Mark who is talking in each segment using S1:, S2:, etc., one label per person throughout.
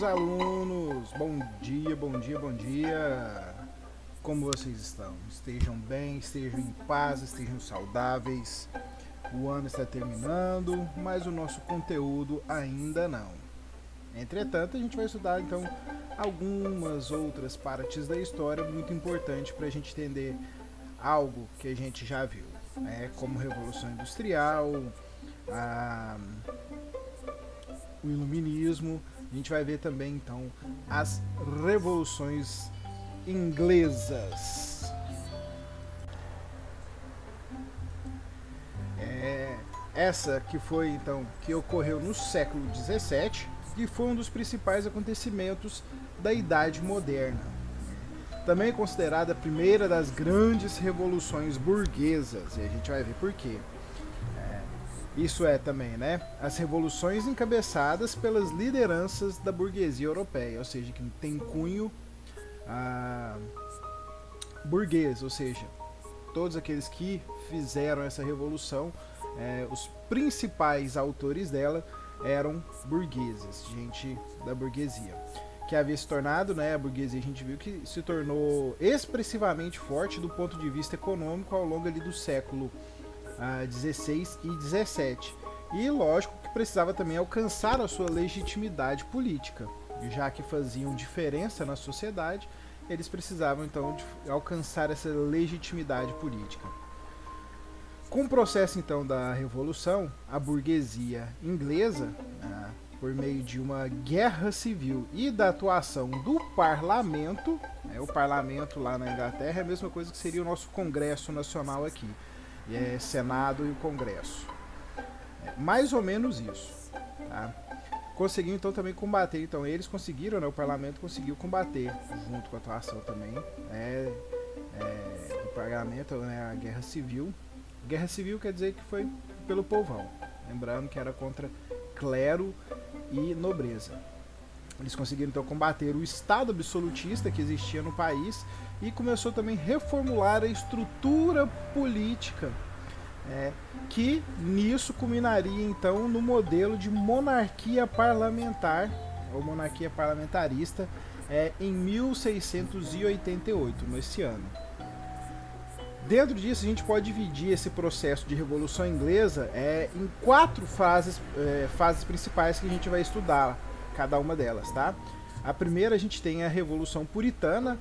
S1: meus alunos! Bom dia, bom dia, bom dia! Como vocês estão? Estejam bem, estejam em paz, estejam saudáveis. O ano está terminando, mas o nosso conteúdo ainda não. Entretanto, a gente vai estudar então algumas outras partes da história muito importante para a gente entender algo que a gente já viu, né? como Revolução Industrial, a o iluminismo. A gente vai ver também então as revoluções inglesas. É, essa que foi então que ocorreu no século 17 e foi um dos principais acontecimentos da Idade Moderna. Também é considerada a primeira das grandes revoluções burguesas, e a gente vai ver por quê. Isso é também, né? As revoluções encabeçadas pelas lideranças da burguesia europeia, ou seja, que tem cunho ah, burguês, ou seja, todos aqueles que fizeram essa revolução, eh, os principais autores dela eram burgueses, gente da burguesia, que havia se tornado, né, a burguesia a gente viu que se tornou expressivamente forte do ponto de vista econômico ao longo ali do século 16 e 17. E lógico que precisava também alcançar a sua legitimidade política, já que faziam diferença na sociedade, eles precisavam então de alcançar essa legitimidade política. Com o processo então da revolução, a burguesia inglesa, ah, por meio de uma guerra civil e da atuação do parlamento, né, o parlamento lá na Inglaterra é a mesma coisa que seria o nosso Congresso Nacional aqui é, Senado e o Congresso. É, mais ou menos isso. Tá? Conseguiu então também combater, então eles conseguiram, né, o parlamento conseguiu combater, junto com a atuação também é, é, do parlamento, né, a guerra civil. Guerra civil quer dizer que foi pelo povão, lembrando que era contra clero e nobreza. Eles conseguiram então combater o Estado absolutista que existia no país e começou também a reformular a estrutura política, é, que nisso culminaria então no modelo de monarquia parlamentar ou monarquia parlamentarista é, em 1688, nesse ano. Dentro disso, a gente pode dividir esse processo de Revolução Inglesa é, em quatro fases, é, fases principais que a gente vai estudar, cada uma delas, tá? A primeira, a gente tem a Revolução Puritana,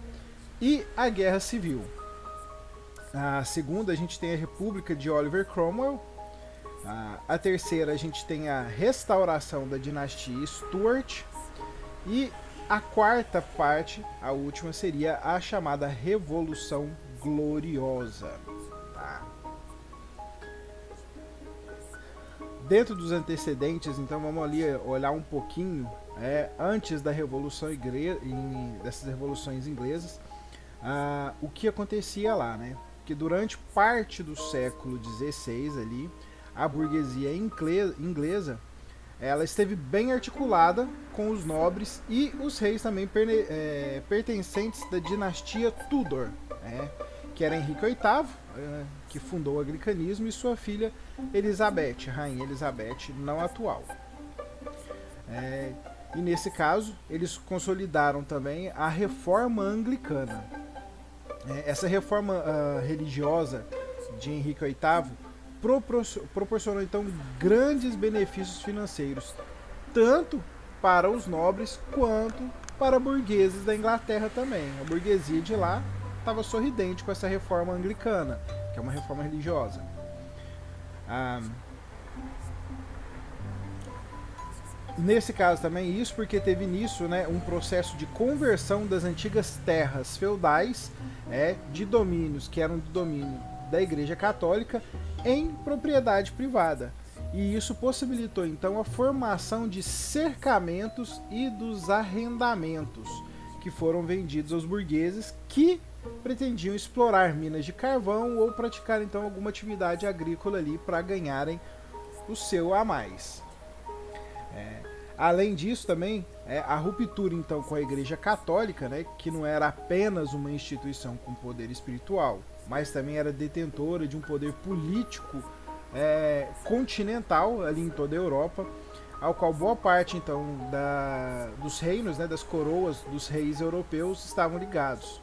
S1: e a Guerra Civil. A segunda, a gente tem a República de Oliver Cromwell. A terceira, a gente tem a restauração da dinastia Stuart. E a quarta parte, a última, seria a chamada Revolução Gloriosa. Dentro dos antecedentes, então vamos ali olhar um pouquinho é, antes da Revolução Igre... dessas revoluções inglesas ah, o que acontecia lá, né? Que durante parte do século XVI ali, a burguesia inglesa ela esteve bem articulada com os nobres e os reis também é, pertencentes da dinastia Tudor, né? que era Henrique VIII, é, que fundou o anglicanismo, e sua filha Elizabeth, Rainha Elizabeth, não atual. É, e nesse caso, eles consolidaram também a reforma anglicana. É, essa reforma uh, religiosa de Henrique VIII proporcionou então grandes benefícios financeiros, tanto para os nobres quanto para burgueses da Inglaterra também. A burguesia de lá estava sorridente com essa reforma anglicana, que é uma reforma religiosa. Ah, Nesse caso também, isso porque teve início né, um processo de conversão das antigas terras feudais é, de domínios que eram do domínio da Igreja Católica em propriedade privada. E isso possibilitou então a formação de cercamentos e dos arrendamentos que foram vendidos aos burgueses que pretendiam explorar minas de carvão ou praticar então alguma atividade agrícola ali para ganharem o seu a mais. É, além disso, também é, a ruptura então com a Igreja Católica, né, que não era apenas uma instituição com poder espiritual, mas também era detentora de um poder político é, continental ali em toda a Europa. ao qual boa parte então da, dos reinos, né, das coroas dos reis europeus estavam ligados.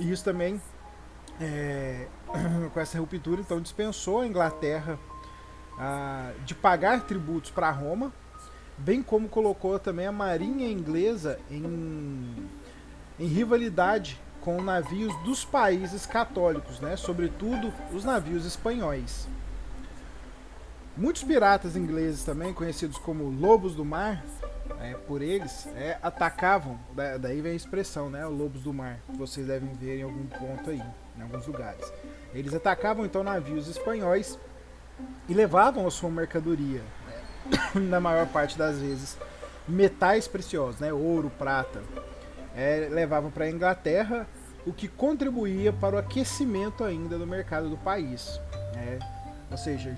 S1: E isso também, é, com essa ruptura, então dispensou a Inglaterra de pagar tributos para Roma, bem como colocou também a marinha inglesa em, em rivalidade com navios dos países católicos, né, sobretudo os navios espanhóis. Muitos piratas ingleses também, conhecidos como lobos do mar, é, por eles, é, atacavam, daí vem a expressão, né, lobos do mar, que vocês devem ver em algum ponto aí, em alguns lugares. Eles atacavam então navios espanhóis e levavam a sua mercadoria, né, na maior parte das vezes, metais preciosos, né, ouro, prata, é, levavam para a Inglaterra, o que contribuía para o aquecimento ainda do mercado do país. Né, ou seja,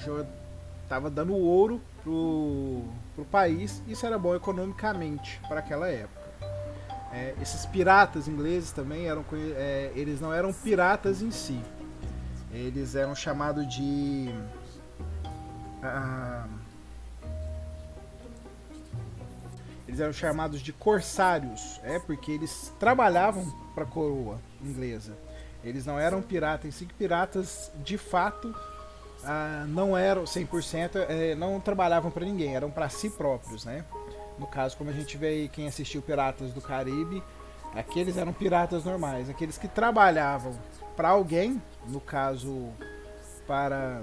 S1: estava dando ouro pro, pro país, isso era bom economicamente para aquela época. É, esses piratas ingleses também eram é, eles não eram piratas em si, eles eram chamados de ah, eles eram chamados de corsários, é porque eles trabalhavam para a coroa inglesa. Eles não eram piratas em si, piratas de fato ah, não eram 100%, é, não trabalhavam para ninguém, eram para si próprios, né? No caso, como a gente vê aí, quem assistiu Piratas do Caribe, aqueles eram piratas normais, aqueles que trabalhavam para alguém, no caso, para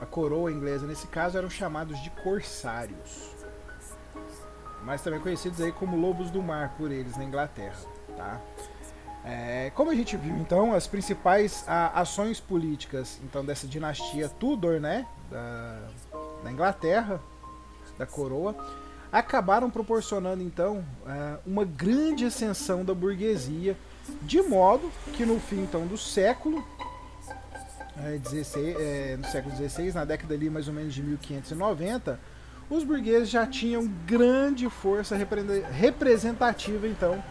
S1: a coroa inglesa, nesse caso, eram chamados de corsários. Mas também conhecidos aí como lobos do mar por eles na Inglaterra, tá? É, como a gente viu, então, as principais a, ações políticas então dessa dinastia Tudor, né, da, da Inglaterra, da coroa, acabaram proporcionando então é, uma grande ascensão da burguesia, de modo que no fim então do século é, 16, é, no século XVI, na década ali mais ou menos de 1590, os burgueses já tinham grande força representativa então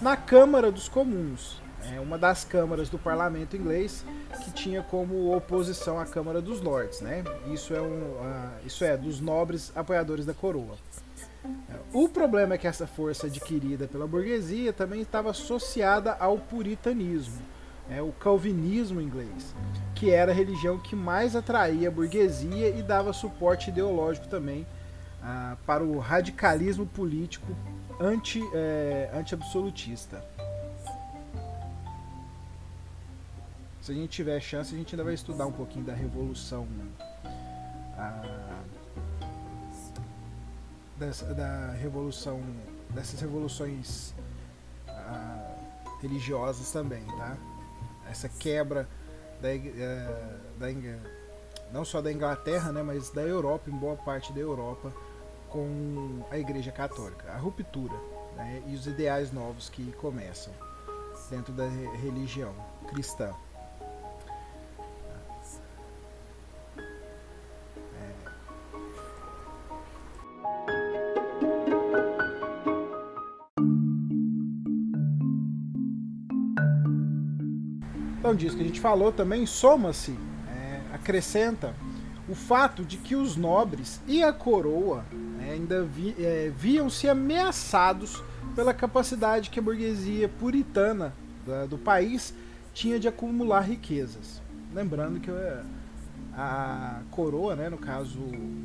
S1: na Câmara dos Comuns, é uma das câmaras do parlamento inglês que tinha como oposição a Câmara dos Lords, né? Isso é, um, uh, isso é dos nobres apoiadores da coroa. O problema é que essa força adquirida pela burguesia também estava associada ao puritanismo, né? o calvinismo inglês, que era a religião que mais atraía a burguesia e dava suporte ideológico também uh, para o radicalismo político anti, é, anti-absolutista. Se a gente tiver chance, a gente ainda vai estudar um pouquinho da revolução. A, dessa, da revolução. Dessas revoluções a, religiosas também, tá? Essa quebra da, é, da, não só da Inglaterra, né, mas da Europa, em boa parte da Europa com a Igreja Católica, a ruptura né, e os ideais novos que começam dentro da religião cristã. É. Então, disso que a gente falou também soma-se, é, acrescenta o fato de que os nobres e a coroa né, ainda vi, é, viam-se ameaçados pela capacidade que a burguesia puritana da, do país tinha de acumular riquezas. Lembrando que é, a coroa, né, no caso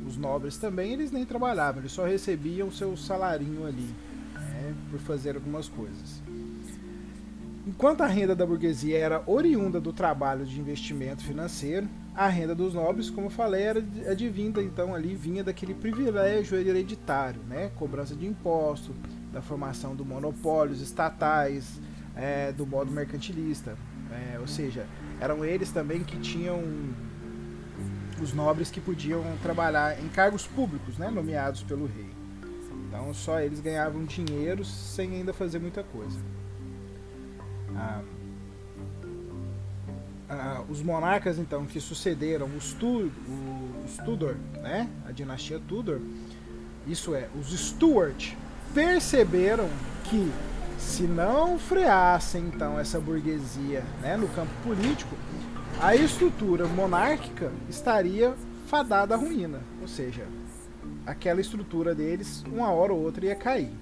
S1: os nobres também, eles nem trabalhavam, eles só recebiam seu salarinho ali né, por fazer algumas coisas. Enquanto a renda da burguesia era oriunda do trabalho de investimento financeiro, a renda dos nobres, como eu falei, era advinda, então ali vinha daquele privilégio hereditário, né? Cobrança de imposto, da formação do monopólios estatais, é, do modo mercantilista. É, ou seja, eram eles também que tinham os nobres que podiam trabalhar em cargos públicos, né? Nomeados pelo rei. Então só eles ganhavam dinheiro sem ainda fazer muita coisa. Ah, ah, os monarcas então que sucederam os, tu, os Tudor, né, a dinastia Tudor, isso é, os Stuart, perceberam que se não freassem então essa burguesia né, no campo político, a estrutura monárquica estaria fadada à ruína, ou seja, aquela estrutura deles, uma hora ou outra ia cair.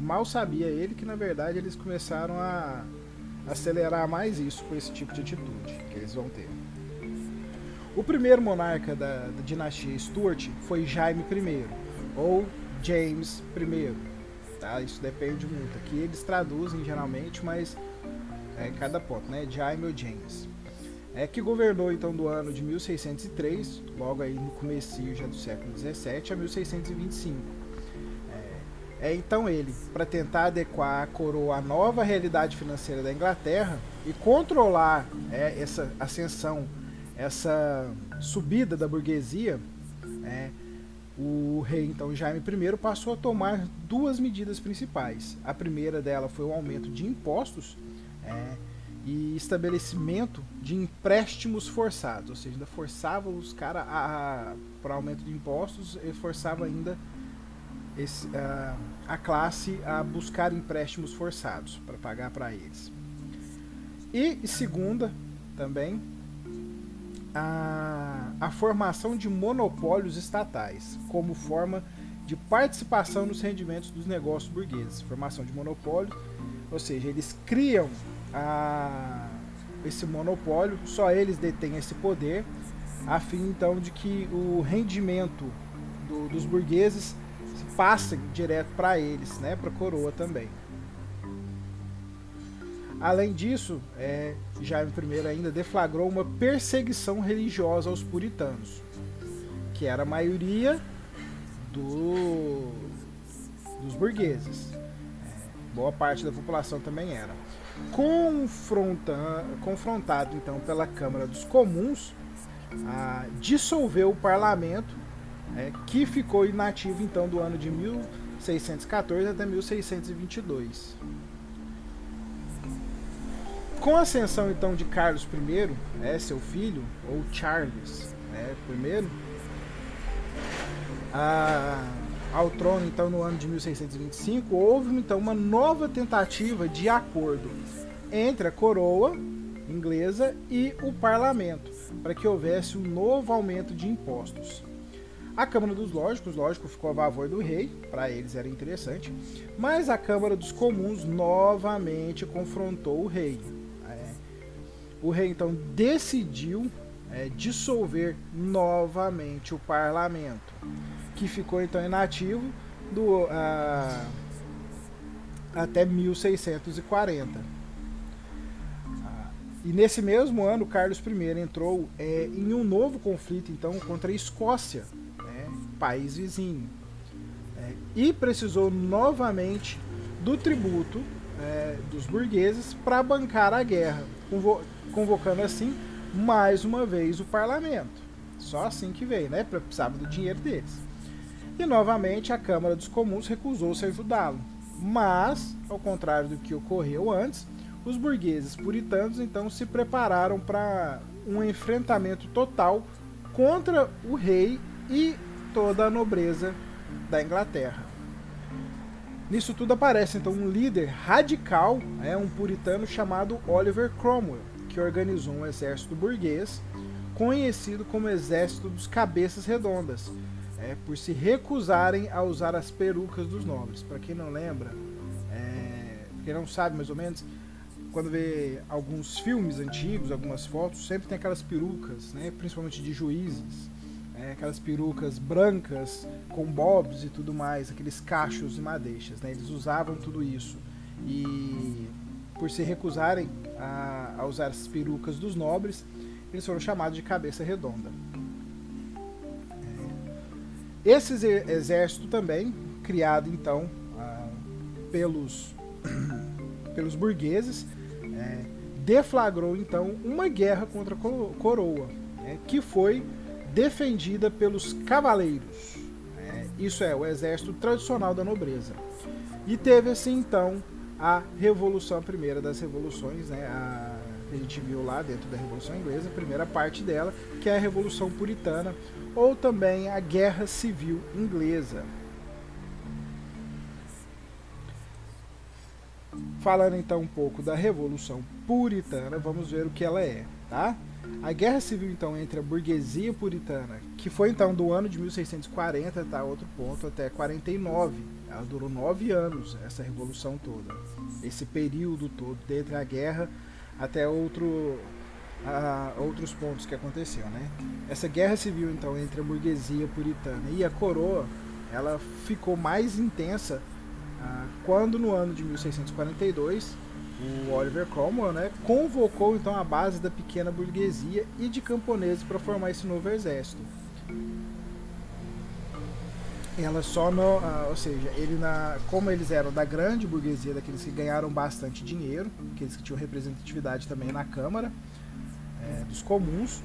S1: Mal sabia ele que na verdade eles começaram a acelerar mais isso com esse tipo de atitude que eles vão ter. O primeiro monarca da, da dinastia Stuart foi Jaime I, ou James I. Tá? Isso depende muito. Aqui eles traduzem geralmente, mas é cada ponto, né? Jaime ou James. É que governou então do ano de 1603, logo aí no começo já do século 17 a 1625. É, então ele, para tentar adequar a coroa à nova realidade financeira da Inglaterra e controlar é, essa ascensão essa subida da burguesia, é, o rei então Jaime I passou a tomar duas medidas principais. A primeira dela foi o aumento de impostos é, e estabelecimento de empréstimos forçados, ou seja, ainda forçava os caras para aumento de impostos e forçava ainda esse, a, a classe a buscar empréstimos forçados para pagar para eles. E segunda também a, a formação de monopólios estatais como forma de participação nos rendimentos dos negócios burgueses. Formação de monopólio, ou seja, eles criam a, esse monopólio, só eles detêm esse poder, a fim então de que o rendimento do, dos burgueses passe direto para eles, né, para a coroa também. Além disso, é, Jaime I ainda deflagrou uma perseguição religiosa aos puritanos, que era a maioria do, dos burgueses. É, boa parte da população também era. Confronta, confrontado então pela Câmara dos Comuns, dissolveu o parlamento, é, que ficou inativo então do ano de 1614 até 1622. Com a ascensão então de Carlos I, né, seu filho, ou Charles né, I, a, ao trono então no ano de 1625, houve então uma nova tentativa de acordo entre a coroa inglesa e o parlamento, para que houvesse um novo aumento de impostos. A Câmara dos Lógicos, lógico, ficou a favor do rei, para eles era interessante, mas a Câmara dos Comuns novamente confrontou o rei, o rei então decidiu é, dissolver novamente o parlamento, que ficou então inativo do, até 1640. Ah, e nesse mesmo ano, Carlos I entrou é, em um novo conflito então contra a Escócia, país vizinho, é, e precisou novamente do tributo é, dos burgueses para bancar a guerra, convocando assim mais uma vez o parlamento. Só assim que veio, né? Precisava do dinheiro deles. E novamente a Câmara dos Comuns recusou-se a ajudá-lo. Mas, ao contrário do que ocorreu antes, os burgueses puritanos então se prepararam para um enfrentamento total contra o rei e toda a nobreza da Inglaterra. Nisso tudo aparece então um líder radical, é um puritano chamado Oliver Cromwell, que organizou um exército burguês conhecido como Exército dos Cabeças Redondas, é, por se recusarem a usar as perucas dos nobres. Para quem não lembra, é, quem não sabe mais ou menos, quando vê alguns filmes antigos, algumas fotos, sempre tem aquelas perucas, né, principalmente de juízes, é, aquelas perucas brancas com bobs e tudo mais, aqueles cachos e madeixas. Né, eles usavam tudo isso. E por se recusarem a, a usar as perucas dos nobres, eles foram chamados de cabeça redonda. É. Esse exército também, criado então pelos, pelos burgueses, é, deflagrou então uma guerra contra a coroa, é, que foi defendida pelos cavaleiros. É, isso é, o exército tradicional da nobreza. E teve assim então a Revolução, a primeira das revoluções, né? A, a gente viu lá dentro da Revolução Inglesa, a primeira parte dela, que é a Revolução Puritana, ou também a Guerra Civil Inglesa. Falando então um pouco da Revolução Puritana, vamos ver o que ela é, tá? A guerra civil então entre a burguesia puritana, que foi então do ano de 1640, tá outro ponto, até 49. Ela durou nove anos essa revolução toda, esse período todo, desde a guerra até outro a, outros pontos que aconteceu, né? Essa guerra civil então entre a burguesia puritana e a coroa, ela ficou mais intensa ah, quando no ano de 1642 o Oliver Cromwell né, convocou então a base da pequena burguesia e de camponeses para formar esse novo exército. Ela só no, ah, ou seja, ele na, como eles eram da grande burguesia, daqueles que ganharam bastante dinheiro, aqueles que tinham representatividade também na Câmara é, dos Comuns.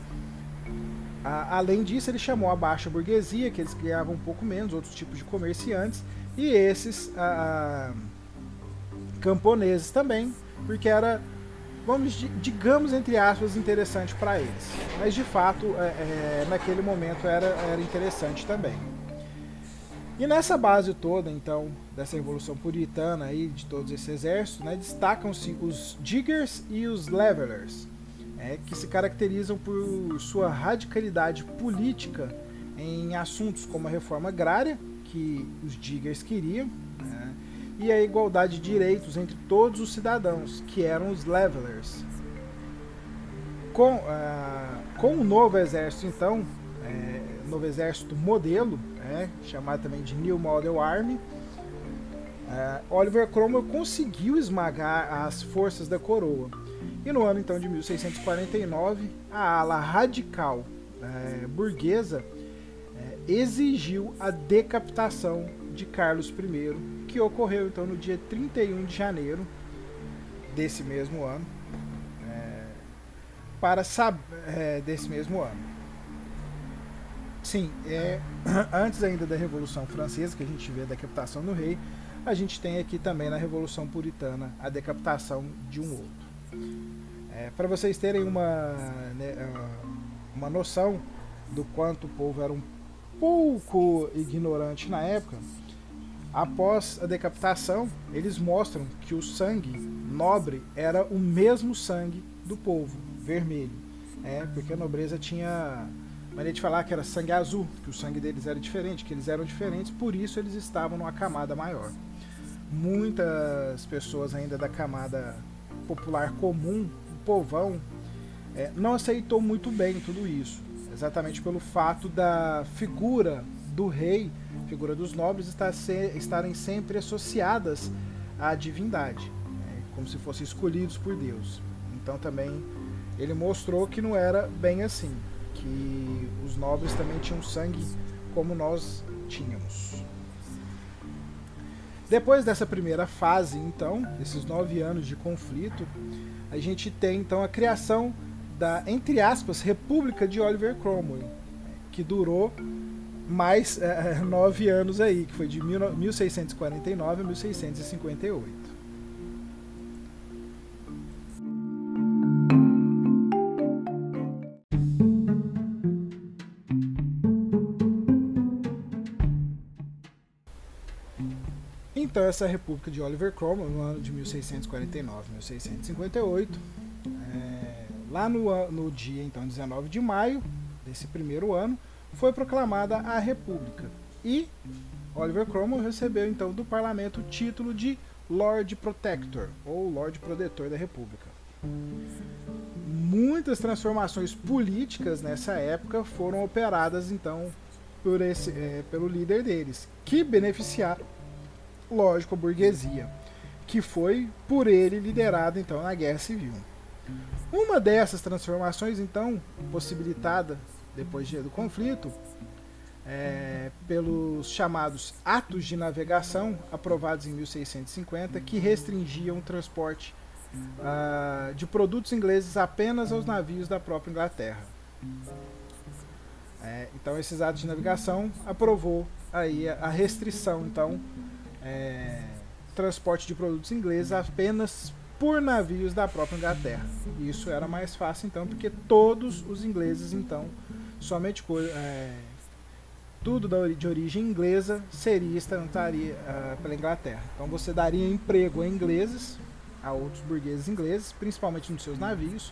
S1: A, além disso, ele chamou a baixa burguesia, que eles ganhavam um pouco menos, outros tipos de comerciantes, e esses a, camponeses também, porque era, vamos digamos entre aspas, interessante para eles. Mas de fato, é, é, naquele momento era, era interessante também. E nessa base toda, então, dessa revolução puritana aí, de todos esses exércitos, né, destacam-se os diggers e os levelers, é, que se caracterizam por sua radicalidade política em assuntos como a reforma agrária, que os diggers queriam, e a igualdade de direitos entre todos os cidadãos, que eram os levelers. Com, uh, com o novo exército, então, é, novo exército modelo, é, chamado também de New Model Army, uh, Oliver Cromwell conseguiu esmagar as forças da coroa. E no ano então de 1649, a ala radical é, burguesa é, exigiu a decapitação de Carlos I que ocorreu então no dia 31 de janeiro desse mesmo ano, é, para saber é, desse mesmo ano. Sim, é, antes ainda da Revolução Francesa, que a gente vê a decapitação do rei, a gente tem aqui também na Revolução Puritana a decapitação de um outro. É, para vocês terem uma, né, uma noção do quanto o povo era um pouco ignorante na época, Após a decapitação, eles mostram que o sangue nobre era o mesmo sangue do povo, vermelho. É, porque a nobreza tinha maneira de falar que era sangue azul, que o sangue deles era diferente, que eles eram diferentes, por isso eles estavam numa camada maior. Muitas pessoas ainda da camada popular comum, o povão, é, não aceitou muito bem tudo isso, exatamente pelo fato da figura do rei figura dos nobres está ser, estarem sempre associadas à divindade, né, como se fossem escolhidos por Deus. Então também ele mostrou que não era bem assim, que os nobres também tinham sangue como nós tínhamos. Depois dessa primeira fase, então, desses nove anos de conflito, a gente tem então a criação da, entre aspas, República de Oliver Cromwell, que durou mais é, nove anos aí, que foi de 1649 a 1658. Então, essa República de Oliver Cromwell, no ano de 1649 1658, é, lá no, no dia, então, 19 de maio desse primeiro ano, foi proclamada a República. E Oliver Cromwell recebeu então do parlamento o título de Lord Protector, ou Lord Protetor da República. Muitas transformações políticas nessa época foram operadas então por esse, é, pelo líder deles, que beneficiaram, lógico, a burguesia, que foi por ele liderada então na Guerra Civil. Uma dessas transformações então possibilitada depois do conflito, é, pelos chamados Atos de Navegação, aprovados em 1650, que restringiam o transporte uh, de produtos ingleses apenas aos navios da própria Inglaterra. É, então, esses atos de navegação aprovou aí a, restrição, então, é, transporte de produtos ingleses apenas por navios da própria Inglaterra. Isso era mais fácil, então, porque todos os ingleses, então, somente é, tudo de origem inglesa seria estaria uh, pela Inglaterra. Então você daria emprego a ingleses, a outros burgueses ingleses, principalmente nos seus navios,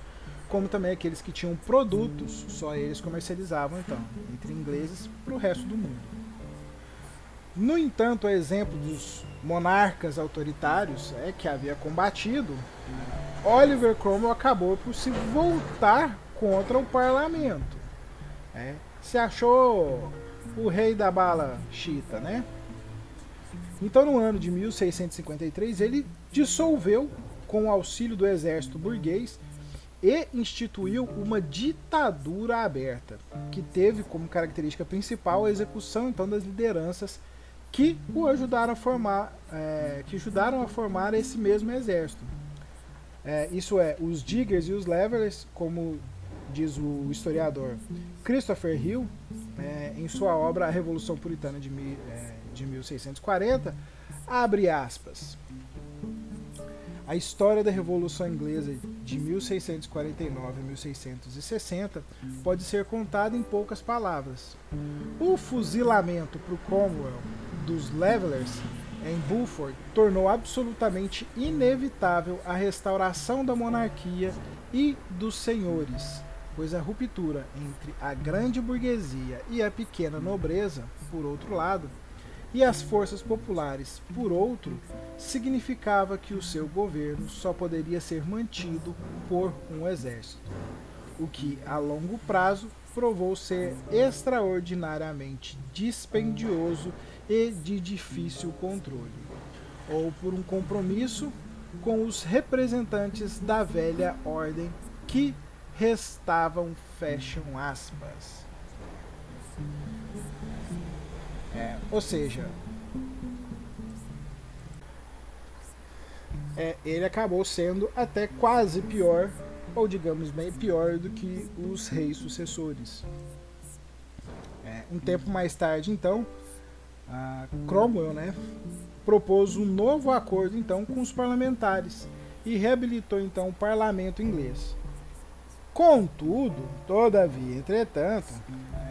S1: como também aqueles que tinham produtos, só eles comercializavam então, entre ingleses para o resto do mundo. No entanto, o exemplo dos monarcas autoritários é que havia combatido, Oliver Cromwell acabou por se voltar contra o parlamento. É, se achou o rei da bala chita, né? Então, no ano de 1653, ele dissolveu, com o auxílio do exército burguês, e instituiu uma ditadura aberta, que teve como característica principal a execução então das lideranças que o ajudaram a formar, é, que ajudaram a formar esse mesmo exército. É, isso é, os diggers e os levelers, como diz o historiador Christopher Hill, é, em sua obra A Revolução Puritana de, é, de 1640, abre aspas. A história da Revolução Inglesa de 1649 a 1660 pode ser contada em poucas palavras. O fuzilamento para o Cromwell dos Levelers em Bulford tornou absolutamente inevitável a restauração da monarquia e dos senhores, pois a ruptura entre a grande burguesia e a pequena nobreza, por outro lado, e as forças populares, por outro, significava que o seu governo só poderia ser mantido por um exército, o que, a longo prazo, provou ser extraordinariamente dispendioso e de difícil controle, ou por um compromisso com os representantes da velha ordem que restavam, fecham aspas. É, ou seja, é, ele acabou sendo até quase pior, ou digamos bem pior do que os reis sucessores. É, um tempo mais tarde, então, Cromwell né, propôs um novo acordo então com os parlamentares e reabilitou então o parlamento inglês. Contudo, todavia, entretanto,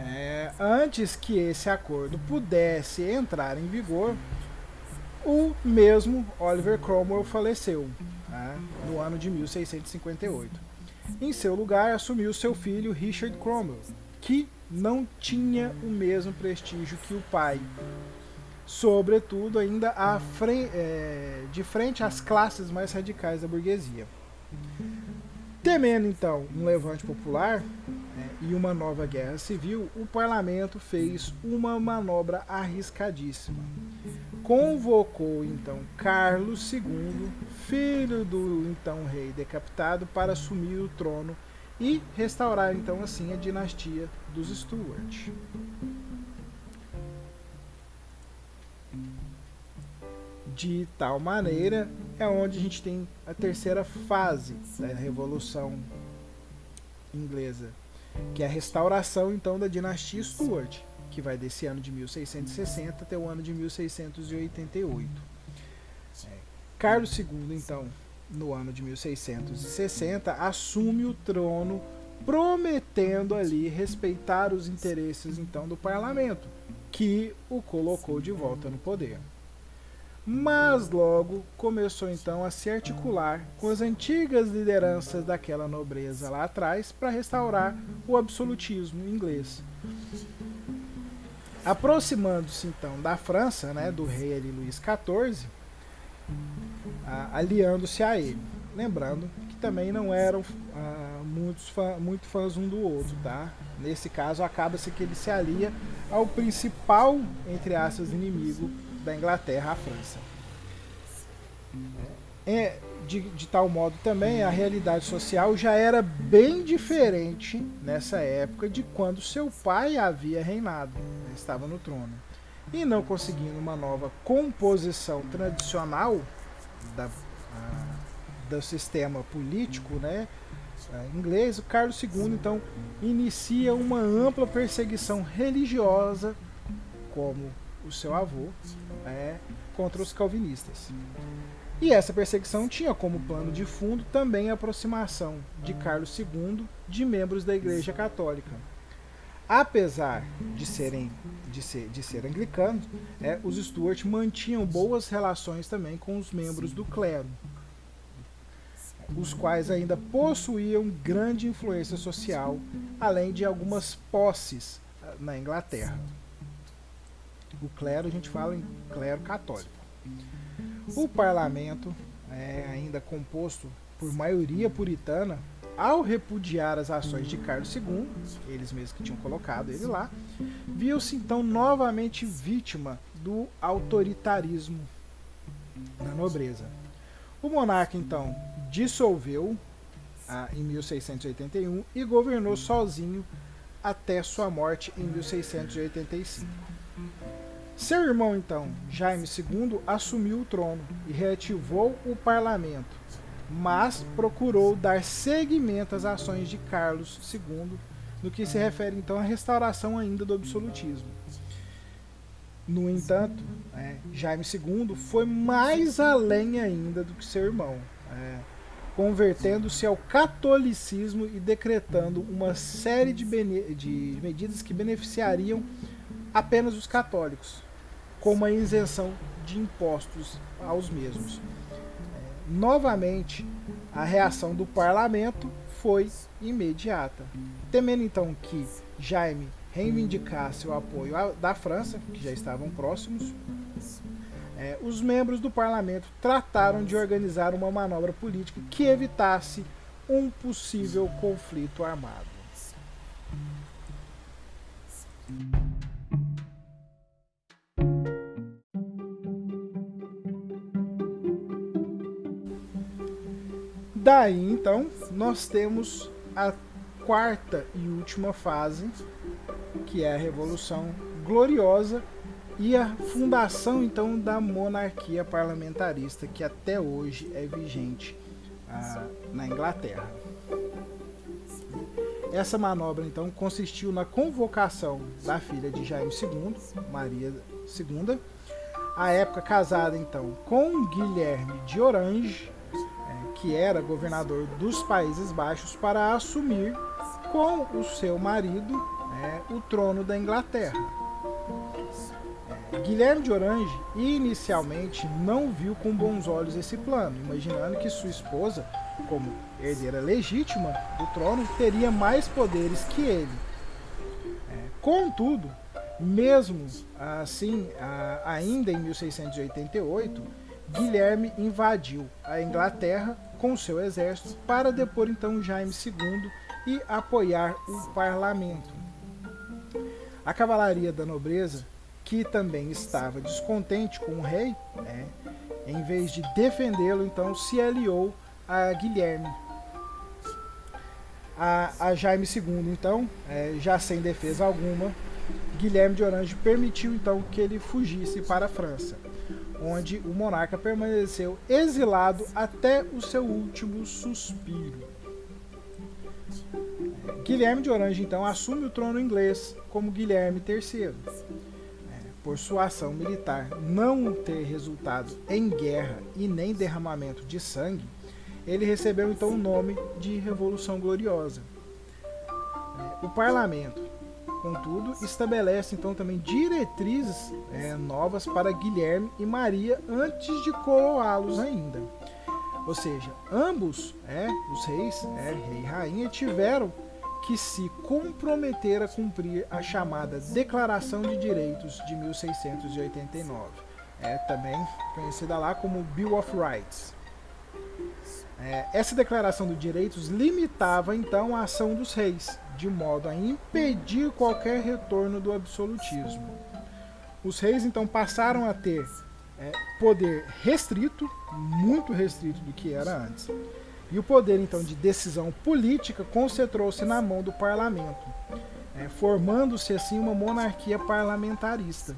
S1: é, antes que esse acordo pudesse entrar em vigor, o mesmo Oliver Cromwell faleceu né, no ano de 1658. Em seu lugar assumiu seu filho Richard Cromwell, que não tinha o mesmo prestígio que o pai, sobretudo ainda frente, é, de frente às classes mais radicais da burguesia. Temendo então um levante popular né, e uma nova guerra civil, o parlamento fez uma manobra arriscadíssima. Convocou então Carlos II, filho do então rei decapitado, para assumir o trono e restaurar então assim a dinastia dos Stuart. De tal maneira é onde a gente tem a terceira fase da Revolução Inglesa, que é a restauração então da dinastia Stuart, que vai desse ano de 1660 até o ano de 1688. É, Carlos II, então, no ano de 1660, assume o trono prometendo ali respeitar os interesses então do parlamento, que o colocou de volta no poder mas logo começou então a se articular com as antigas lideranças daquela nobreza lá atrás para restaurar o absolutismo inglês. Aproximando-se então da França, né, do rei ali, Luís XIV, aliando-se a ele. Lembrando que também não eram ah, muitos fã, muito fãs um do outro, tá? Nesse caso, acaba-se que ele se alia ao principal, entre aspas, inimigo da Inglaterra à França. É, de, de, tal modo também a realidade social já era bem diferente nessa época de quando seu pai havia reinado, né, estava no trono. E não conseguindo uma nova composição tradicional da, a, do sistema político né, inglês, o Carlos II então inicia uma ampla perseguição religiosa, como o seu avô, é, contra os calvinistas. E essa perseguição tinha como plano de fundo também a aproximação de Carlos II de membros da Igreja Católica. Apesar de serem de ser, de ser anglicanos, é, os Stuart mantinham boas relações também com os membros do clero. os quais ainda possuíam grande influência social, além de algumas posses ah, na Inglaterra. O clero, a gente fala em clero católico. O parlamento, é ainda composto por maioria puritana, ao repudiar as ações de Carlos II, eles mesmos que tinham colocado ele lá, viu-se então novamente vítima do autoritarismo da nobreza. O monarca então dissolveu ah, em 1681 e governou sozinho até sua morte em 1685. Seu irmão, então, Jaime II, assumiu o trono e reativou o parlamento, mas procurou dar seguimento às ações de Carlos II, no que se refere então à restauração ainda do absolutismo. No entanto, é, Jaime II foi mais além ainda do que seu irmão, é, convertendo-se ao catolicismo e decretando uma série de, de medidas que beneficiariam apenas os católicos, como a isenção de impostos aos mesmos. É, novamente, a reação do parlamento foi imediata. Temendo então que Jaime reivindicasse o apoio da França, que já estavam próximos, é, os membros do parlamento trataram de organizar uma manobra política que evitasse um possível conflito armado. Daí então nós temos a quarta e última fase, que é a Revolução Gloriosa e a fundação então da monarquia parlamentarista que até hoje é vigente ah, na Inglaterra. Essa manobra então consistiu na convocação da filha de Jaime II, Maria II, à época casada então com Guilherme de Orange, que era governador dos Países Baixos, para assumir com o seu marido né, o trono da Inglaterra. É, Guilherme de Orange inicialmente não viu com bons olhos esse plano, imaginando que sua esposa, como herdeira legítima do trono, teria mais poderes que ele. É, contudo, mesmo assim, ainda em 1688, Guilherme invadiu a Inglaterra com seu exército para depor então Jaime II e apoiar o parlamento. A cavalaria da nobreza, que também estava descontente com o rei, né, em vez de defendê-lo, então se aliou a Guilherme. A, a Jaime II, então, é, já sem defesa alguma, Guilherme de Orange permitiu então que ele fugisse para a França onde o monarca permaneceu exilado até o seu último suspiro. Guilherme de Orange então assume o trono inglês como Guilherme III. É, por sua ação militar não ter resultado em guerra e nem derramamento de sangue, ele recebeu então o nome de Revolução Gloriosa. É, o parlamento Contudo, estabelece então também diretrizes é, novas para Guilherme e Maria antes de coroá-los ainda. Ou seja, ambos, é, os reis, é, rei e rainha, tiveram que se comprometer a cumprir a chamada Declaração de Direitos de 1689, é também conhecida lá como Bill of Rights. É, essa declaração de direitos limitava então a ação dos reis, de modo a impedir qualquer retorno do absolutismo. Os reis então passaram a ter é, poder restrito, muito restrito do que era antes. E o poder então de decisão política concentrou-se na mão do parlamento, é, formando-se assim uma monarquia parlamentarista.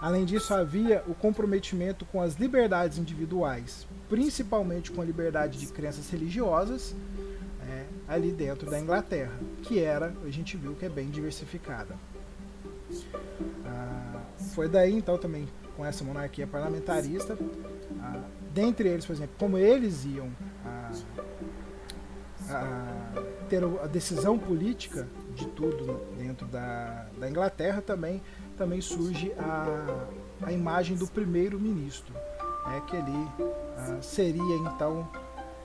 S1: Além disso, havia o comprometimento com as liberdades individuais, principalmente com a liberdade de crenças religiosas, é, ali dentro da Inglaterra, que era, a gente viu que é bem diversificada. Ah, foi daí então também com essa monarquia parlamentarista, ah, dentre eles, por exemplo, como eles iam ah, ah ter a decisão política de tudo dentro da, da Inglaterra, também também surge a, a imagem do primeiro-ministro, né, que ele ah, seria então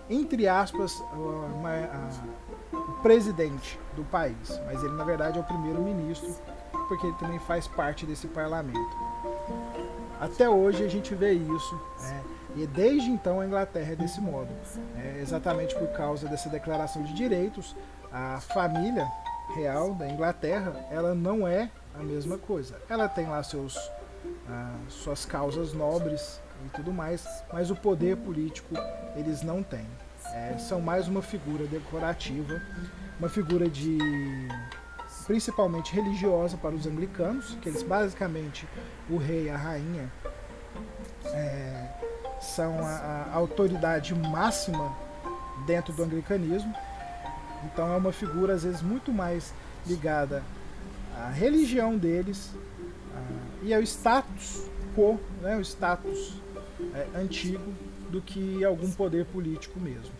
S1: entre aspas, uma, a, o presidente do país, mas ele na verdade é o primeiro-ministro, porque ele também faz parte desse parlamento. Até hoje a gente vê isso, né? e desde então a Inglaterra é desse modo, é exatamente por causa dessa declaração de direitos, a família real da Inglaterra ela não é a mesma coisa. Ela tem lá seus ah, suas causas nobres e tudo mais, mas o poder político eles não têm. É, são mais uma figura decorativa, uma figura de principalmente religiosa para os anglicanos, que eles basicamente o rei e a rainha é, são a, a autoridade máxima dentro do anglicanismo. Então é uma figura às vezes muito mais ligada a religião deles a, e é o status quo, né, o status é, antigo do que algum poder político mesmo.